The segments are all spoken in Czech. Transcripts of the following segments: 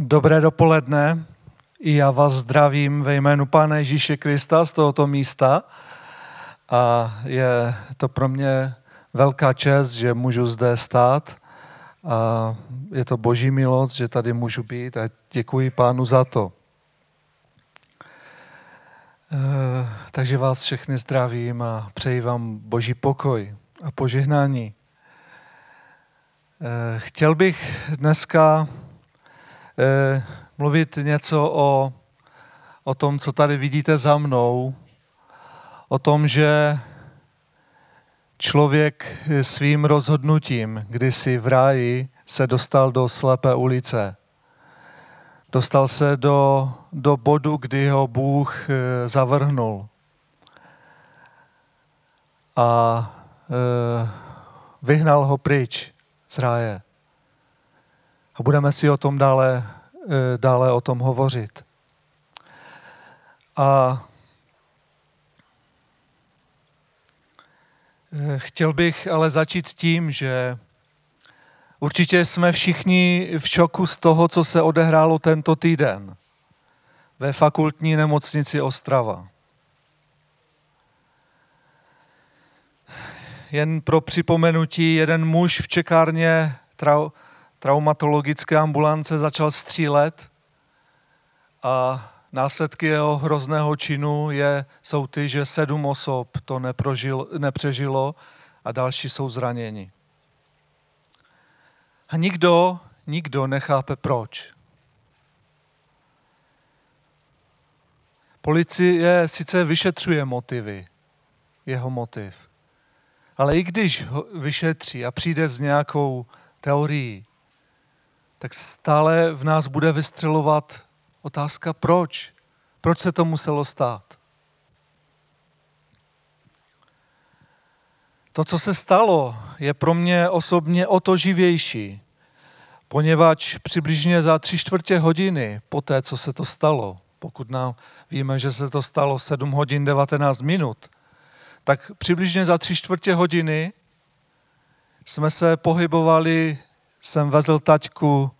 Dobré dopoledne. I já vás zdravím ve jménu Pána Ježíše Krista z tohoto místa. A je to pro mě velká čest, že můžu zde stát. A je to boží milost, že tady můžu být a děkuji Pánu za to. E, takže vás všechny zdravím a přeji vám boží pokoj a požehnání. E, chtěl bych dneska Eh, mluvit něco o, o tom, co tady vidíte za mnou, o tom, že člověk svým rozhodnutím kdysi v ráji se dostal do slepé ulice. Dostal se do, do bodu, kdy ho Bůh eh, zavrhnul. A e, vyhnal ho pryč z ráje a budeme si o tom dále, eh, dále o tom hovořit. A eh, chtěl bych ale začít tím, že určitě jsme všichni v šoku z toho, co se odehrálo tento týden ve fakultní nemocnici Ostrava. Jen pro připomenutí, jeden muž v čekárně trau, traumatologické ambulance začal střílet a následky jeho hrozného činu je, jsou ty, že sedm osob to neprožil, nepřežilo a další jsou zraněni. A nikdo, nikdo nechápe proč. Policie sice vyšetřuje motivy, jeho motiv, ale i když ho vyšetří a přijde s nějakou teorií, tak stále v nás bude vystřelovat otázka, proč? Proč se to muselo stát? To, co se stalo, je pro mě osobně o to živější, poněvadž přibližně za tři čtvrtě hodiny po té, co se to stalo, pokud nám víme, že se to stalo 7 hodin 19 minut, tak přibližně za tři čtvrtě hodiny jsme se pohybovali jsem vezl taťku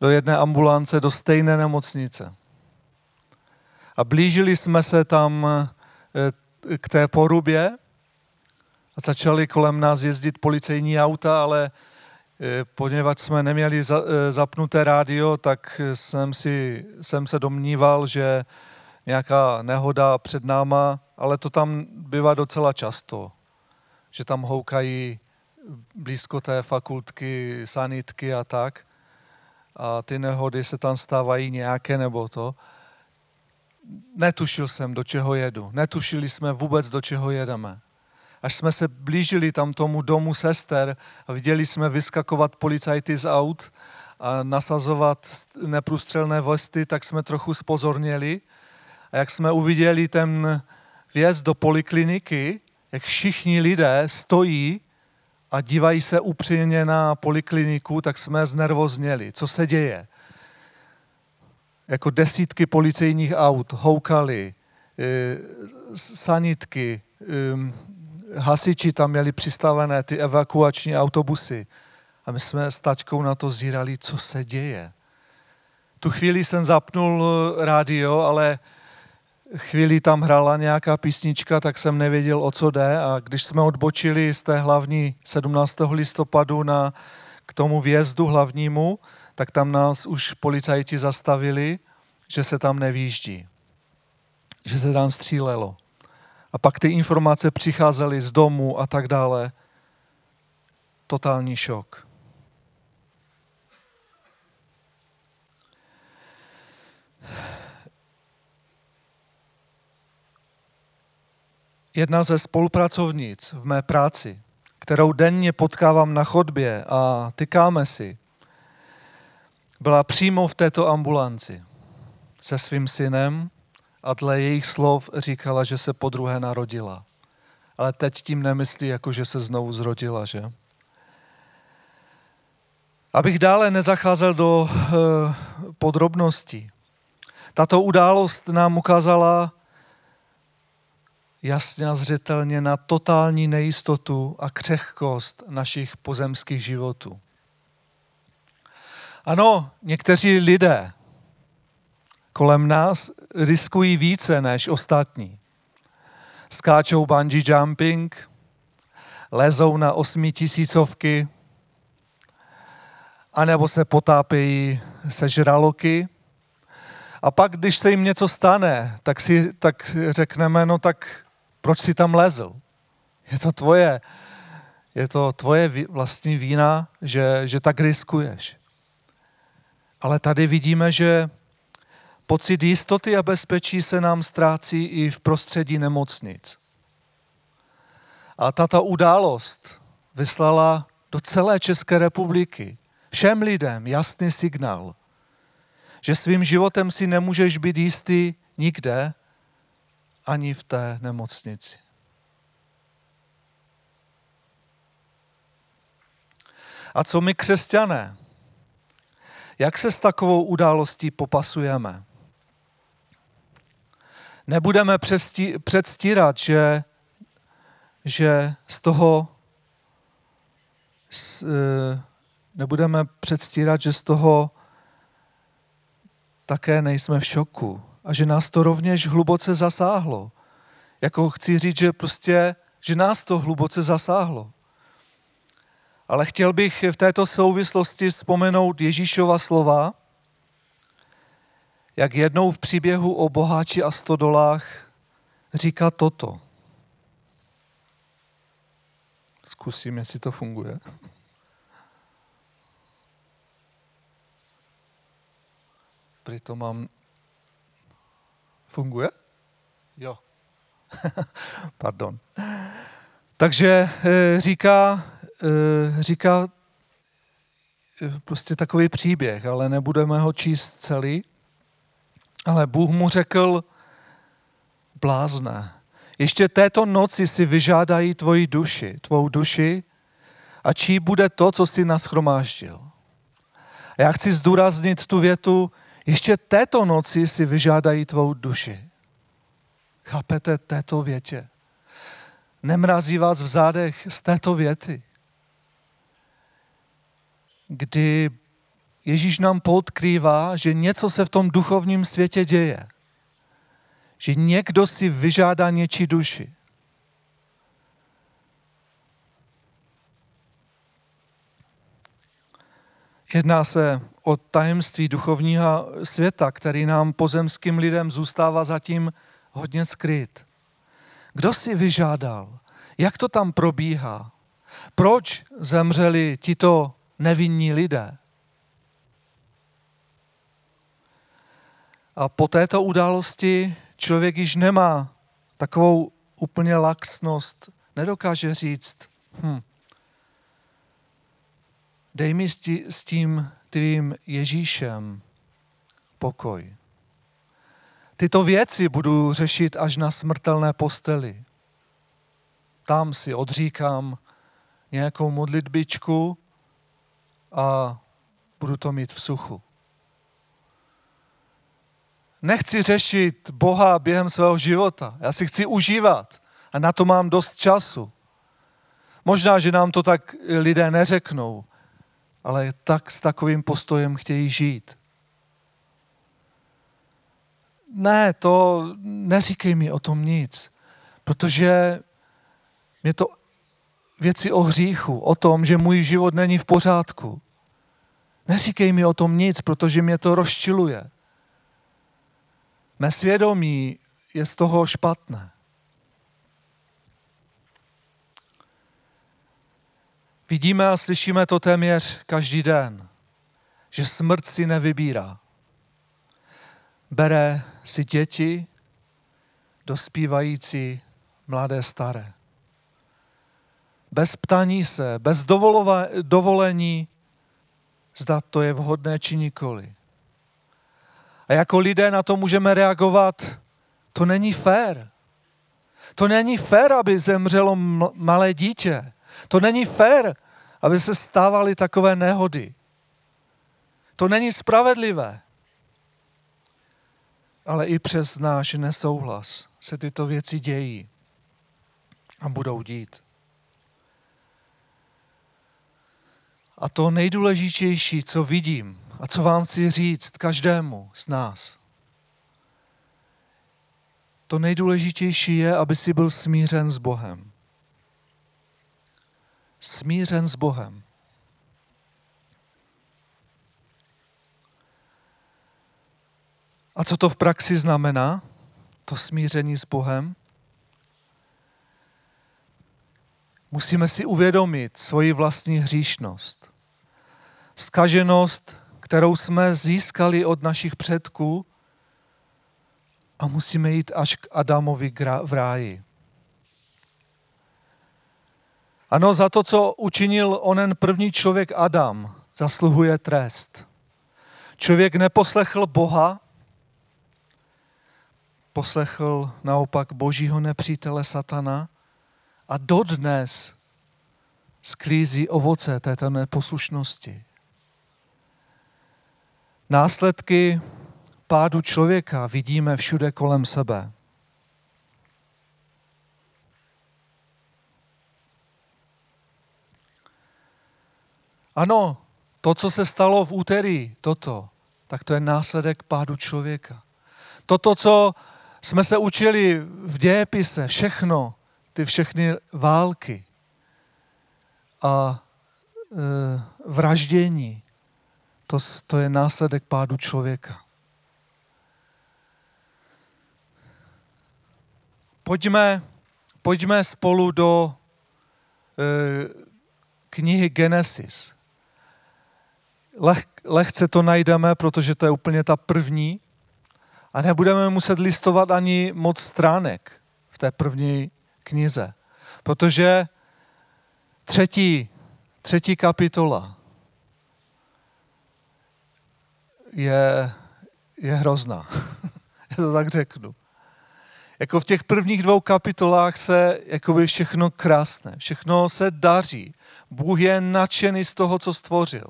do jedné ambulance, do stejné nemocnice. A blížili jsme se tam eh, k té porubě a začali kolem nás jezdit policejní auta, ale eh, poněvadž jsme neměli eh, zapnuté rádio, tak jsem, si, jsem se domníval, že nějaká nehoda před náma, ale to tam bývá docela často, že tam houkají blízko té fakultky, sanitky a tak. A ty nehody se tam stávají nějaké nebo to. Netušil jsem, do čeho jedu. Netušili jsme vůbec, do čeho jedeme. Až jsme se blížili tam tomu domu sester a viděli jsme vyskakovat policajty z aut a nasazovat neprůstřelné vesty, tak jsme trochu spozorněli. A jak jsme uviděli ten vjezd do polikliniky, jak všichni lidé stojí a dívají se upřímně na polikliniku, tak jsme znervozněli. Co se děje? Jako desítky policejních aut houkali, e, sanitky, e, hasiči tam měli přistavené ty evakuační autobusy. A my jsme s tačkou na to zírali, co se děje. Tu chvíli jsem zapnul rádio, ale chvíli tam hrála nějaká písnička, tak jsem nevěděl, o co jde. A když jsme odbočili z té hlavní 17. listopadu na, k tomu vjezdu hlavnímu, tak tam nás už policajti zastavili, že se tam nevýjíždí, že se tam střílelo. A pak ty informace přicházely z domu a tak dále. Totální šok. Jedna ze spolupracovnic v mé práci, kterou denně potkávám na chodbě a tykáme si, byla přímo v této ambulanci se svým synem a dle jejich slov říkala, že se po druhé narodila. Ale teď tím nemyslí, jako že se znovu zrodila, že? Abych dále nezacházel do e, podrobností. Tato událost nám ukázala jasně a zřetelně na totální nejistotu a křehkost našich pozemských životů. Ano, někteří lidé kolem nás riskují více než ostatní. Skáčou bungee jumping, lezou na osmitisícovky, anebo se potápějí se žraloky. A pak, když se jim něco stane, tak si tak řekneme, no tak proč si tam lezl? Je to tvoje, je to tvoje vlastní vína, že, že tak riskuješ. Ale tady vidíme, že pocit jistoty a bezpečí se nám ztrácí i v prostředí nemocnic. A tato událost vyslala do celé České republiky všem lidem jasný signál, že svým životem si nemůžeš být jistý nikde, ani v té nemocnici. A co my křesťané? Jak se s takovou událostí popasujeme? Nebudeme předstírat, že, že z toho e, nebudeme předstírat, že z toho také nejsme v šoku a že nás to rovněž hluboce zasáhlo. Jako chci říct, že prostě, že nás to hluboce zasáhlo. Ale chtěl bych v této souvislosti vzpomenout Ježíšova slova, jak jednou v příběhu o boháči a stodolách říká toto. Zkusím, jestli to funguje. Prý mám... Funguje? Jo. Pardon. Takže eh, říká, eh, říká eh, prostě takový příběh, ale nebudeme ho číst celý. Ale Bůh mu řekl, blázne, ještě této noci si vyžádají tvoji duši, tvou duši, a čí bude to, co jsi naschromáždil. A já chci zdůraznit tu větu, ještě této noci si vyžádají tvou duši. Chápete této větě? Nemrazí vás v zádech z této věty, kdy Ježíš nám podkrývá, že něco se v tom duchovním světě děje. Že někdo si vyžádá něčí duši. Jedná se o tajemství duchovního světa, který nám pozemským lidem zůstává zatím hodně skryt. Kdo si vyžádal? Jak to tam probíhá? Proč zemřeli tito nevinní lidé? A po této události člověk již nemá takovou úplně laxnost, nedokáže říct, hm, dej mi s tím tvým Ježíšem pokoj. Tyto věci budu řešit až na smrtelné posteli. Tam si odříkám nějakou modlitbičku a budu to mít v suchu. Nechci řešit Boha během svého života. Já si chci užívat a na to mám dost času. Možná, že nám to tak lidé neřeknou, ale tak s takovým postojem chtějí žít. Ne, to neříkej mi o tom nic, protože mě to věci o hříchu, o tom, že můj život není v pořádku. Neříkej mi o tom nic, protože mě to rozčiluje. Mé svědomí je z toho špatné. Vidíme a slyšíme to téměř každý den, že smrt si nevybírá. Bere si děti, dospívající, mladé, staré. Bez ptání se, bez dovolení, zda to je vhodné či nikoli. A jako lidé na to můžeme reagovat, to není fér. To není fér, aby zemřelo malé dítě. To není fér, aby se stávaly takové nehody. To není spravedlivé. Ale i přes náš nesouhlas se tyto věci dějí a budou dít. A to nejdůležitější, co vidím a co vám chci říct každému z nás, to nejdůležitější je, aby si byl smířen s Bohem. Smířen s Bohem. A co to v praxi znamená? To smíření s Bohem? Musíme si uvědomit svoji vlastní hříšnost. Skaženost, kterou jsme získali od našich předků a musíme jít až k Adamovi v ráji. Ano, za to, co učinil onen první člověk Adam, zasluhuje trest. Člověk neposlechl Boha, poslechl naopak božího nepřítele satana a dodnes sklízí ovoce této neposlušnosti. Následky pádu člověka vidíme všude kolem sebe. Ano, to, co se stalo v úterý, toto, tak to je následek pádu člověka. Toto, co jsme se učili v dějepise, všechno, ty všechny války a e, vraždění, to, to je následek pádu člověka. Pojďme, pojďme spolu do e, knihy Genesis. Leh, lehce to najdeme, protože to je úplně ta první a nebudeme muset listovat ani moc stránek v té první knize, protože třetí, třetí kapitola je, je hrozná. Já to tak řeknu. Jako v těch prvních dvou kapitolách se jakoby všechno krásné, všechno se daří. Bůh je nadšený z toho, co stvořil.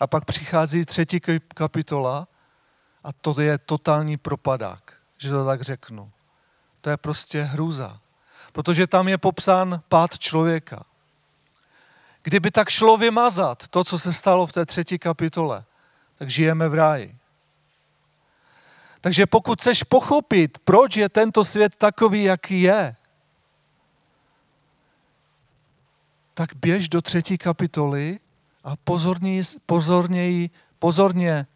A pak přichází třetí kapitola a to je totální propadák, že to tak řeknu. To je prostě hrůza. Protože tam je popsán pád člověka. Kdyby tak šlo vymazat to, co se stalo v té třetí kapitole, tak žijeme v ráji. Takže pokud chceš pochopit, proč je tento svět takový, jaký je, tak běž do třetí kapitoly a pozorně, pozorně, pozorně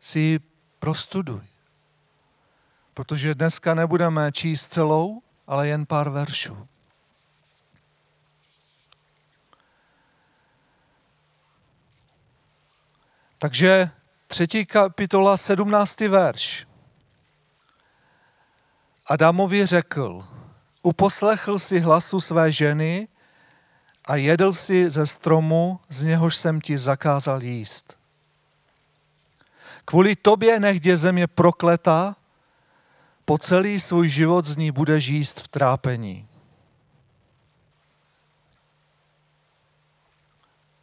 si prostuduj. Protože dneska nebudeme číst celou, ale jen pár veršů. Takže třetí kapitola, sedmnáctý verš. Adamovi řekl, uposlechl si hlasu své ženy a jedl si ze stromu, z něhož jsem ti zakázal jíst. Kvůli tobě nech země prokletá, po celý svůj život z ní bude jíst v trápení.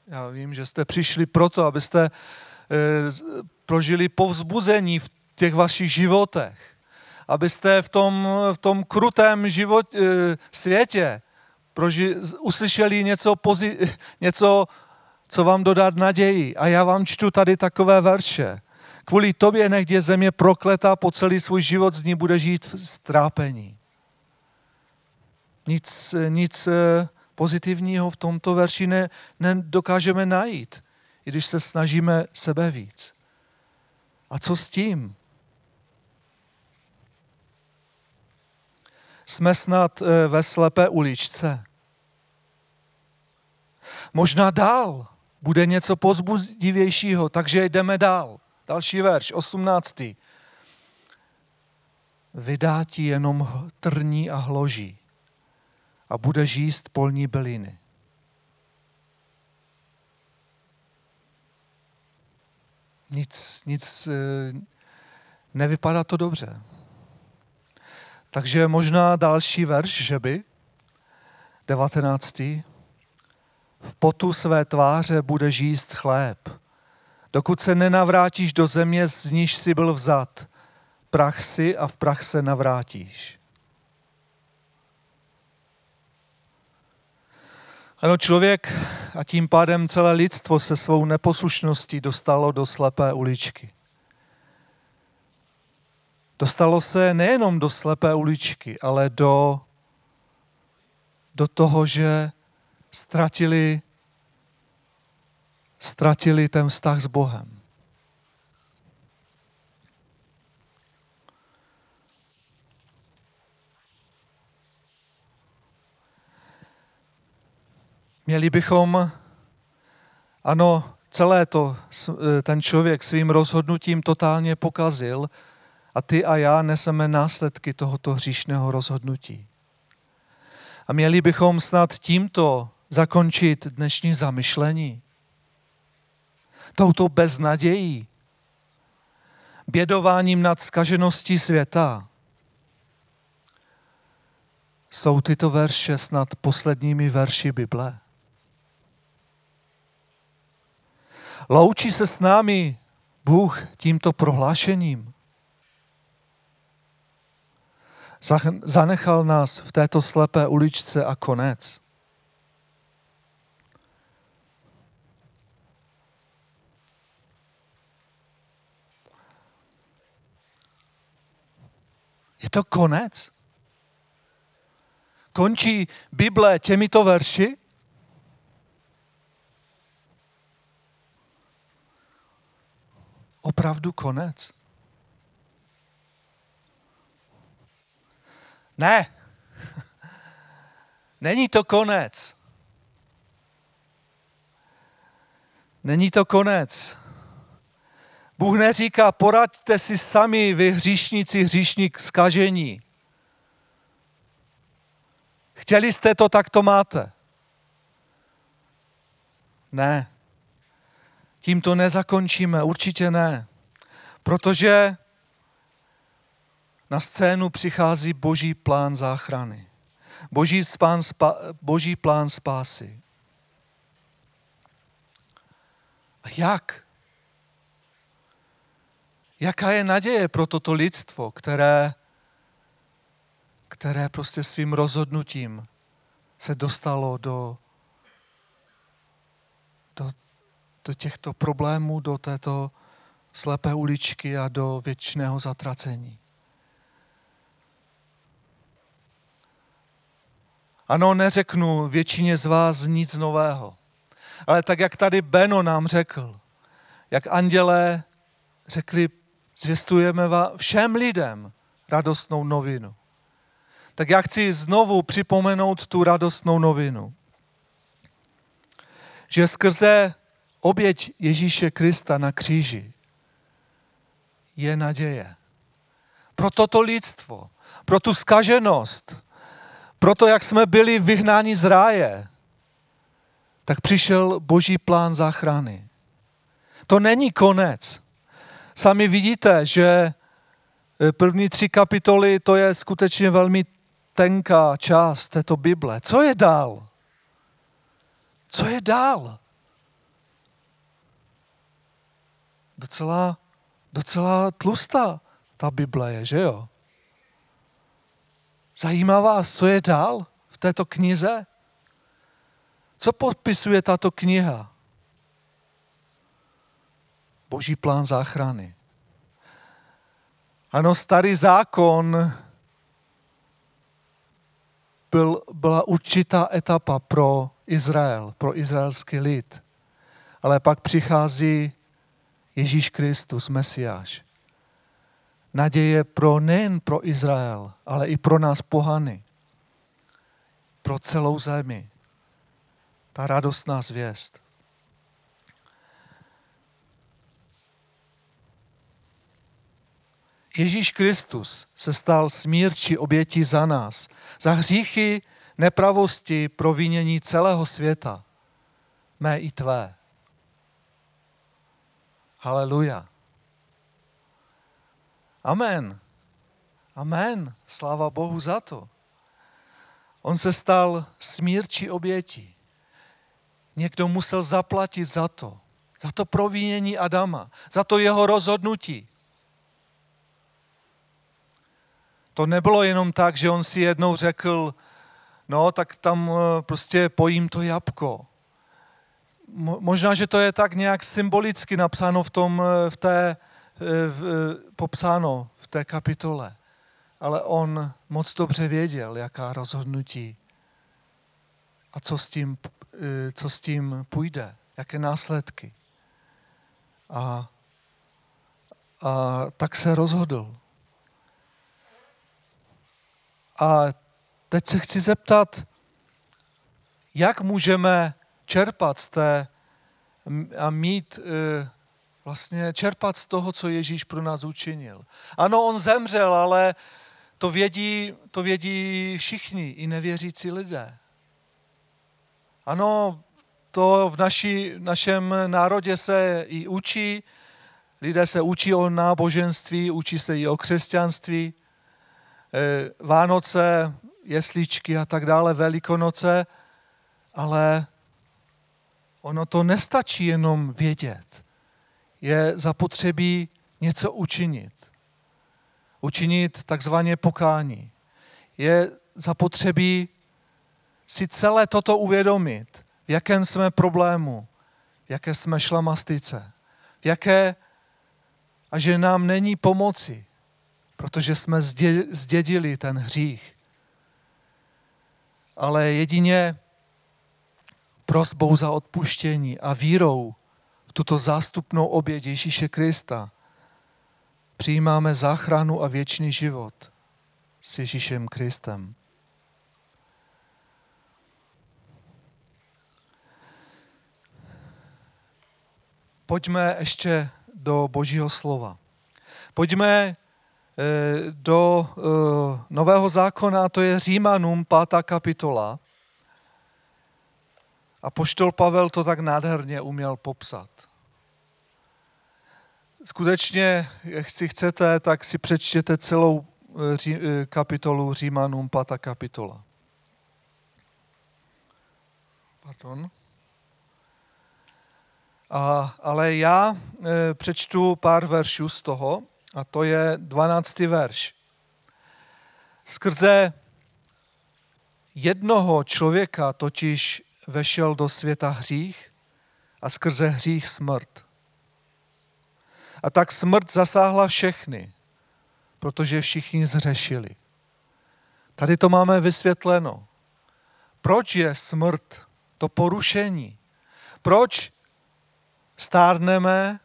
Já vím, že jste přišli proto, abyste e, prožili povzbuzení v těch vašich životech. Abyste v tom, v tom krutém život, e, světě proži, uslyšeli něco, pozi, něco, co vám dodat naději. A já vám čtu tady takové verše. Kvůli tobě nech je země prokletá, po celý svůj život z ní bude žít v strápení. Nic, nic eh, pozitivního v tomto verši ne, nedokážeme najít, i když se snažíme sebe víc. A co s tím? Jsme snad eh, ve slepé uličce. Možná dál bude něco pozbudivějšího, takže jdeme dál. Další verš, 18. Vydá ti jenom trní a hloží a bude jíst polní byliny. Nic, nic, eh, nevypadá to dobře. Takže možná další verš, že by, 19. V potu své tváře bude jíst chléb dokud se nenavrátíš do země, z níž jsi byl vzat. Prach si a v prach se navrátíš. Ano, člověk a tím pádem celé lidstvo se svou neposlušností dostalo do slepé uličky. Dostalo se nejenom do slepé uličky, ale do, do toho, že ztratili, ztratili ten vztah s Bohem. Měli bychom, ano, celé to ten člověk svým rozhodnutím totálně pokazil a ty a já neseme následky tohoto hříšného rozhodnutí. A měli bychom snad tímto zakončit dnešní zamyšlení. Touto beznadějí, bědováním nad skažeností světa. Jsou tyto verše snad posledními verši Bible. Loučí se s námi Bůh tímto prohlášením. Zanechal nás v této slepé uličce a konec. Je to konec? Končí Bible těmito verši? opravdu konec? Ne. Není to konec. Není to konec. Bůh neříká, poraďte si sami, vy hříšníci, hříšník zkažení. Chtěli jste to, tak to máte. Ne. Tím to nezakončíme, určitě ne. Protože na scénu přichází boží plán záchrany. Boží, spán, spa, boží plán spásy. A jak? Jaká je naděje pro toto lidstvo, které, které prostě svým rozhodnutím se dostalo do, do do těchto problémů, do této slepé uličky a do věčného zatracení. Ano, neřeknu většině z vás nic nového, ale tak, jak tady Beno nám řekl, jak andělé řekli, zvěstujeme všem lidem radostnou novinu. Tak já chci znovu připomenout tu radostnou novinu. Že skrze oběť Ježíše Krista na kříži je naděje. Pro toto lidstvo, pro tu skaženost, pro to, jak jsme byli vyhnáni z ráje, tak přišel boží plán záchrany. To není konec. Sami vidíte, že eh, první tři kapitoly to je skutečně velmi tenká část této Bible. Co je dál? Co je dál? docela, docela tlustá ta Bible je, že jo? Zajímá vás, co je dál v této knize? Co podpisuje tato kniha? Boží plán záchrany. Ano, starý zákon byl, byla určitá etapa pro Izrael, pro izraelský lid. Ale pak přichází Ježíš Kristus, Mesiáš. Naděje pro nejen pro Izrael, ale i pro nás pohany. Pro celou zemi. Ta radostná zvěst. Ježíš Kristus se stal smírčí obětí za nás, za hříchy, nepravosti, provinění celého světa, mé i tvé. Haleluja. Amen. Amen. Sláva Bohu za to. On se stal smírčí obětí. Někdo musel zaplatit za to. Za to provinění Adama. Za to jeho rozhodnutí. To nebylo jenom tak, že on si jednou řekl, no tak tam eh, prostě pojím to jabko možná, že to je tak nějak symbolicky napsáno v, tom, eh, v, té, popsáno v té kapitole, ale on moc dobře věděl, jaká rozhodnutí a co s tím, eh, co s tím půjde, jaké následky. A, a tak se rozhodl. A teď se chci zeptat, jak můžeme čerpat z té a mít eh, vlastně čerpat z toho, co Ježíš pro nás učinil. Ano, on zemřel, ale to vědí, to vědí všichni, i nevěřící lidé. Ano, to v naši, našem národě se i učí, lidé se učí o náboženství, učí se i o křesťanství, eh, Vánoce, jesličky a tak dále, Velikonoce, ale ono to nestačí jenom vědět. Je zapotřebí něco učinit. Učinit takzvaně pokání. Je zapotřebí si celé toto uvědomit, v jakém jsme problému, v jaké jsme šlamastice, v jaké a že nám není pomoci, protože jsme zdědili ten hřích. Ale jedině prosbou za odpuštění a vírou tuto zástupnou oběť Ježíše Krista přijímáme záchranu a věčný život s Ježíšem Kristem. Pojďme ještě do Božího slova. Pojďme eh, do eh, Nového zákona, to je Římanům, pátá kapitola. A poštol Pavel to tak nádherně uměl popsat. Skutečně, jestli chcete, tak si přečtěte celou eh, eh, kapitolu Římanům, pátá kapitola. Pardon. A, ale já e, přečtu pár veršů z toho, a to je 12. verš. Skrze jednoho člověka totiž vešel do světa hřích a skrze hřích smrt. A tak smrt zasáhla všechny, protože všichni zřešili. Tady to máme vysvětleno. Proč je smrt to porušení? Proč stárneme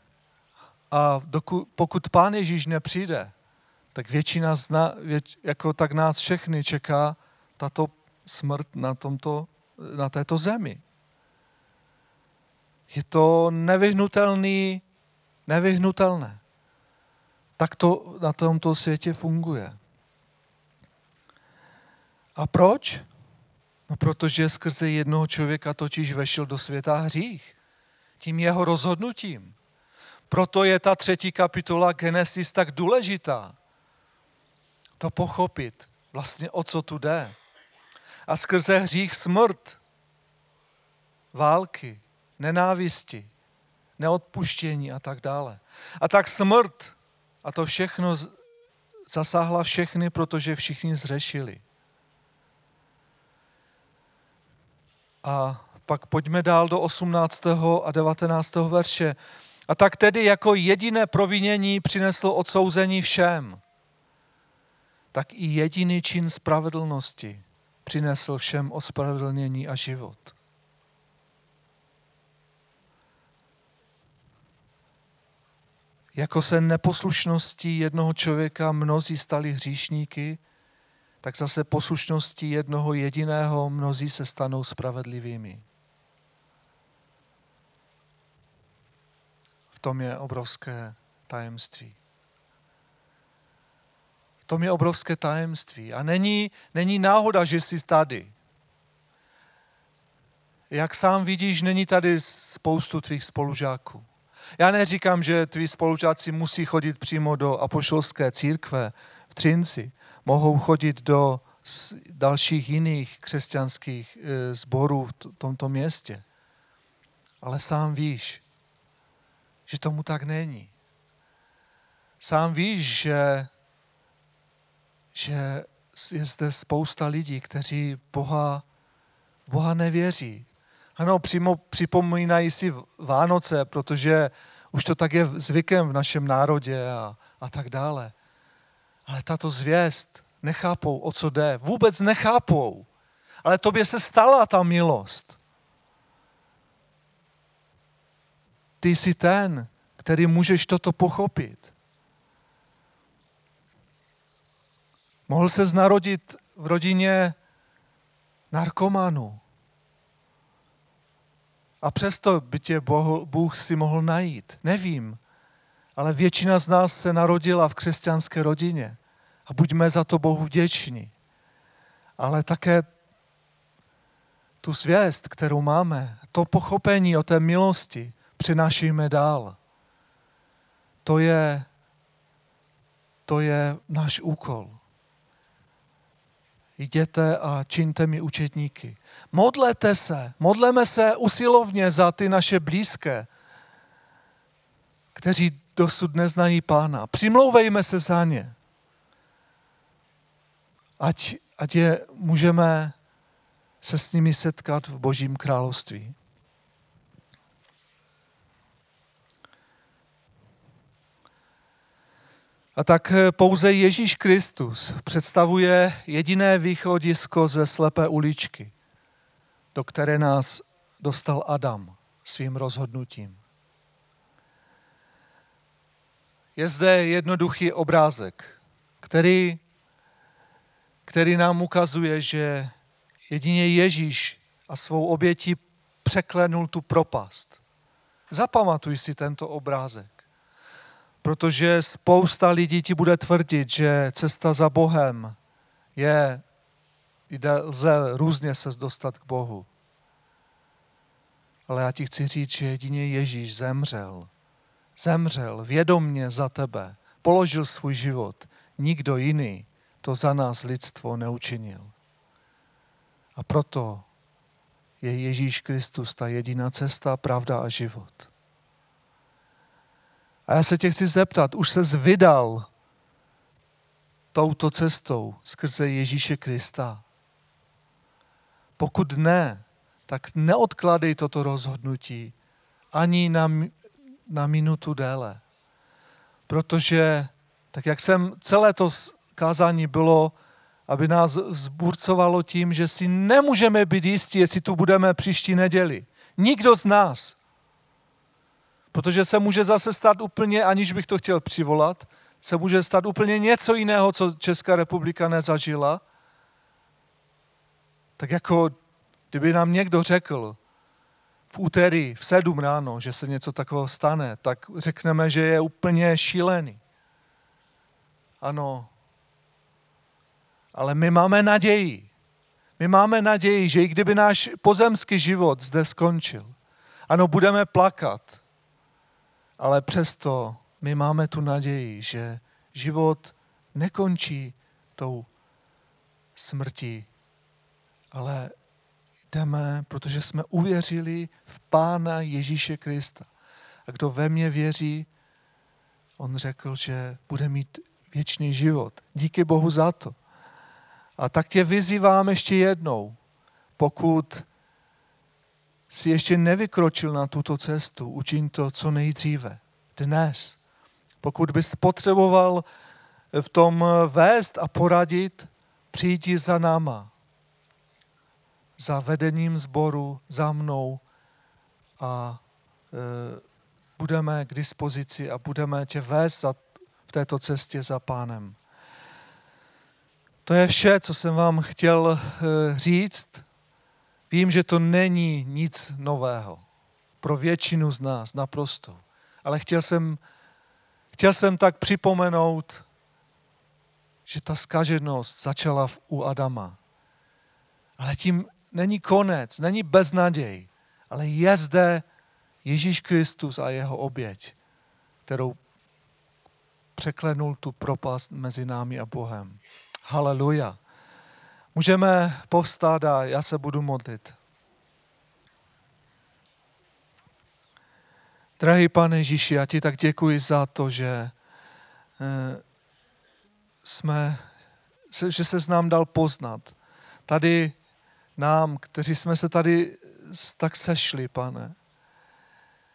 a dokud, pokud Pán Ježíš nepřijde, tak většina z na, věč, jako tak nás všechny čeká tato smrt na tomto na této zemi. Je to nevyhnutelný, nevyhnutelné. Tak to na tomto světě funguje. A proč? No protože skrze jednoho člověka totiž vešel do světa hřích. Tím jeho rozhodnutím. Proto je ta třetí kapitola Genesis tak důležitá. To pochopit, vlastně o co tu jde a skrze hřích smrt, války, nenávisti, neodpuštění a tak dále. A tak smrt a to všechno zasáhla všechny, protože všichni zřešili. A pak pojďme dál do 18. a 19. verše. A tak tedy jako jediné provinění přineslo odsouzení všem, tak i jediný čin spravedlnosti přinesl všem ospravedlnění a život. Jako se neposlušností jednoho člověka mnozí stali hříšníky, tak zase poslušností jednoho jediného mnozí se stanou spravedlivými. V tom je obrovské tajemství tom je obrovské tajemství. A není, není náhoda, že jsi tady. Jak sám vidíš, není tady spoustu tvých spolužáků. Já neříkám, že tví spolužáci musí chodit přímo do apoštolské církve v Třinci. Mohou chodit do dalších jiných křesťanských e, sborů v tomto městě. Ale sám víš, že tomu tak není. Sám víš, že že je zde spousta lidí, kteří Boha, Boha nevěří. Ano, přímo připomínají si Vánoce, protože Už to tak je zvykem v našem národě a, a tak dále. Ale tato zvěst nechápou, o co jde. Vůbec nechápou. Ale tobě se stala ta milost. Ty jsi ten, který můžeš toto pochopit. Mohl se narodit v rodině narkomanu. A přesto by tě Bohu, Bůh si mohl najít. Nevím. Ale většina z nás se narodila v křesťanské rodině. A buďme za to Bohu vděční. Ale také tu zvěst, kterou máme, to pochopení o té milosti přinášíme dál. To je, to je náš úkol. Jděte a čiňte mi učetníky. Modlete se, modleme se usilovně za ty naše blízké, kteří dosud neznají pána. Přimlouvejme se za ně. Ať, ať je můžeme se s nimi setkat v Božím království. A tak eh, pouze Ježíš Kristus představuje jediné východisko ze slepé uličky, do které nás dostal Adam svým rozhodnutím. Je zde jednoduchý obrázek, který, který nám ukazuje, že jedině Ježíš a svou obětí překlenul tu propast. Zapamatuj si tento obrázek. Protože spousta lidí ti bude tvrdit, že cesta za Bohem je, jde, lze různě se dostat k Bohu. Ale já ti chci říct, že jedině Ježíš zemřel. Zemřel vědomně za tebe. Položil svůj život. Nikdo jiný to za nás lidstvo neučinil. A proto je Ježíš Kristus ta jediná cesta, pravda a život. A já se tě chci zeptat, už se vydal touto cestou skrze Ježíše Krista? Pokud ne, tak neodkladej toto rozhodnutí ani na, na minutu déle. Protože, tak jak jsem celé to kázání bylo, aby nás zburcovalo tím, že si nemůžeme být jistí, jestli tu budeme příští neděli. Nikdo z nás. Protože se může zase stát úplně, aniž bych to chtěl přivolat, se může stát úplně něco jiného, co Česká republika nezažila. Tak jako kdyby nám někdo řekl v úterý v sedm ráno, že se něco takového stane, tak řekneme, že je úplně šílený. Ano, ale my máme naději. My máme naději, že i kdyby náš pozemský život zde skončil, ano, budeme plakat, ale přesto my máme tu naději, že život nekončí tou smrtí, ale jdeme, protože jsme uvěřili v Pána Ježíše Krista. A kdo ve mně věří, on řekl, že bude mít věčný život. Díky Bohu za to. A tak tě vyzývám ještě jednou, pokud si ještě nevykročil na tuto cestu, učiň to co nejdříve. Dnes. Pokud bys potřeboval v tom vést a poradit, přijdi za náma. Za vedením sboru, za mnou a e, budeme k dispozici a budeme tě vést za, v této cestě za pánem. To je vše, co jsem vám chtěl e, říct. Vím, že to není nic nového. Pro většinu z nás naprosto. Ale chtěl jsem, chtěl jsem tak připomenout, že ta skaženost začala u Adama. Ale tím není konec, není beznaděj, ale je zde Ježíš Kristus a jeho oběť, kterou překlenul tu propast mezi námi a Bohem. Haleluja. Můžeme povstát a já se budu modlit. Drahý pane Ježíši, já ti tak děkuji za to, že eh, jsme, že se s nám dal poznat. Tady nám, kteří jsme se tady tak sešli, pane.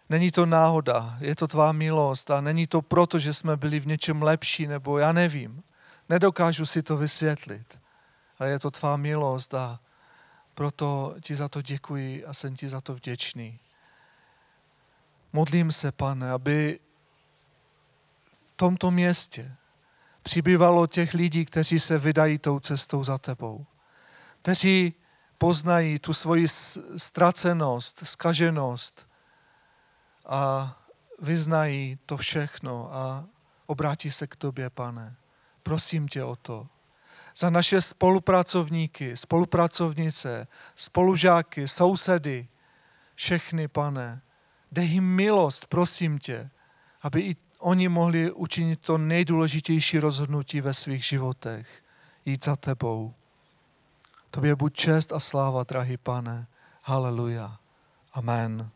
Není to náhoda, je to tvá milost a není to proto, že jsme byli v něčem lepší, nebo já nevím. Nedokážu si to vysvětlit, ale je to tvá milost a proto ti za to děkuji a jsem ti za to vděčný. Modlím se, pane, aby v tomto městě přibývalo těch lidí, kteří se vydají tou cestou za tebou. Kteří poznají tu svoji ztracenost, skaženost a vyznají to všechno a obrátí se k tobě, pane. Prosím tě o to. Za naše spolupracovníky, spolupracovnice, spolužáky, sousedy, všechny, pane. Dej jim milost, prosím tě, aby i oni mohli učinit to nejdůležitější rozhodnutí ve svých životech. Jít za tebou. Tobě buď čest a sláva, drahý pane. Haleluja. Amen.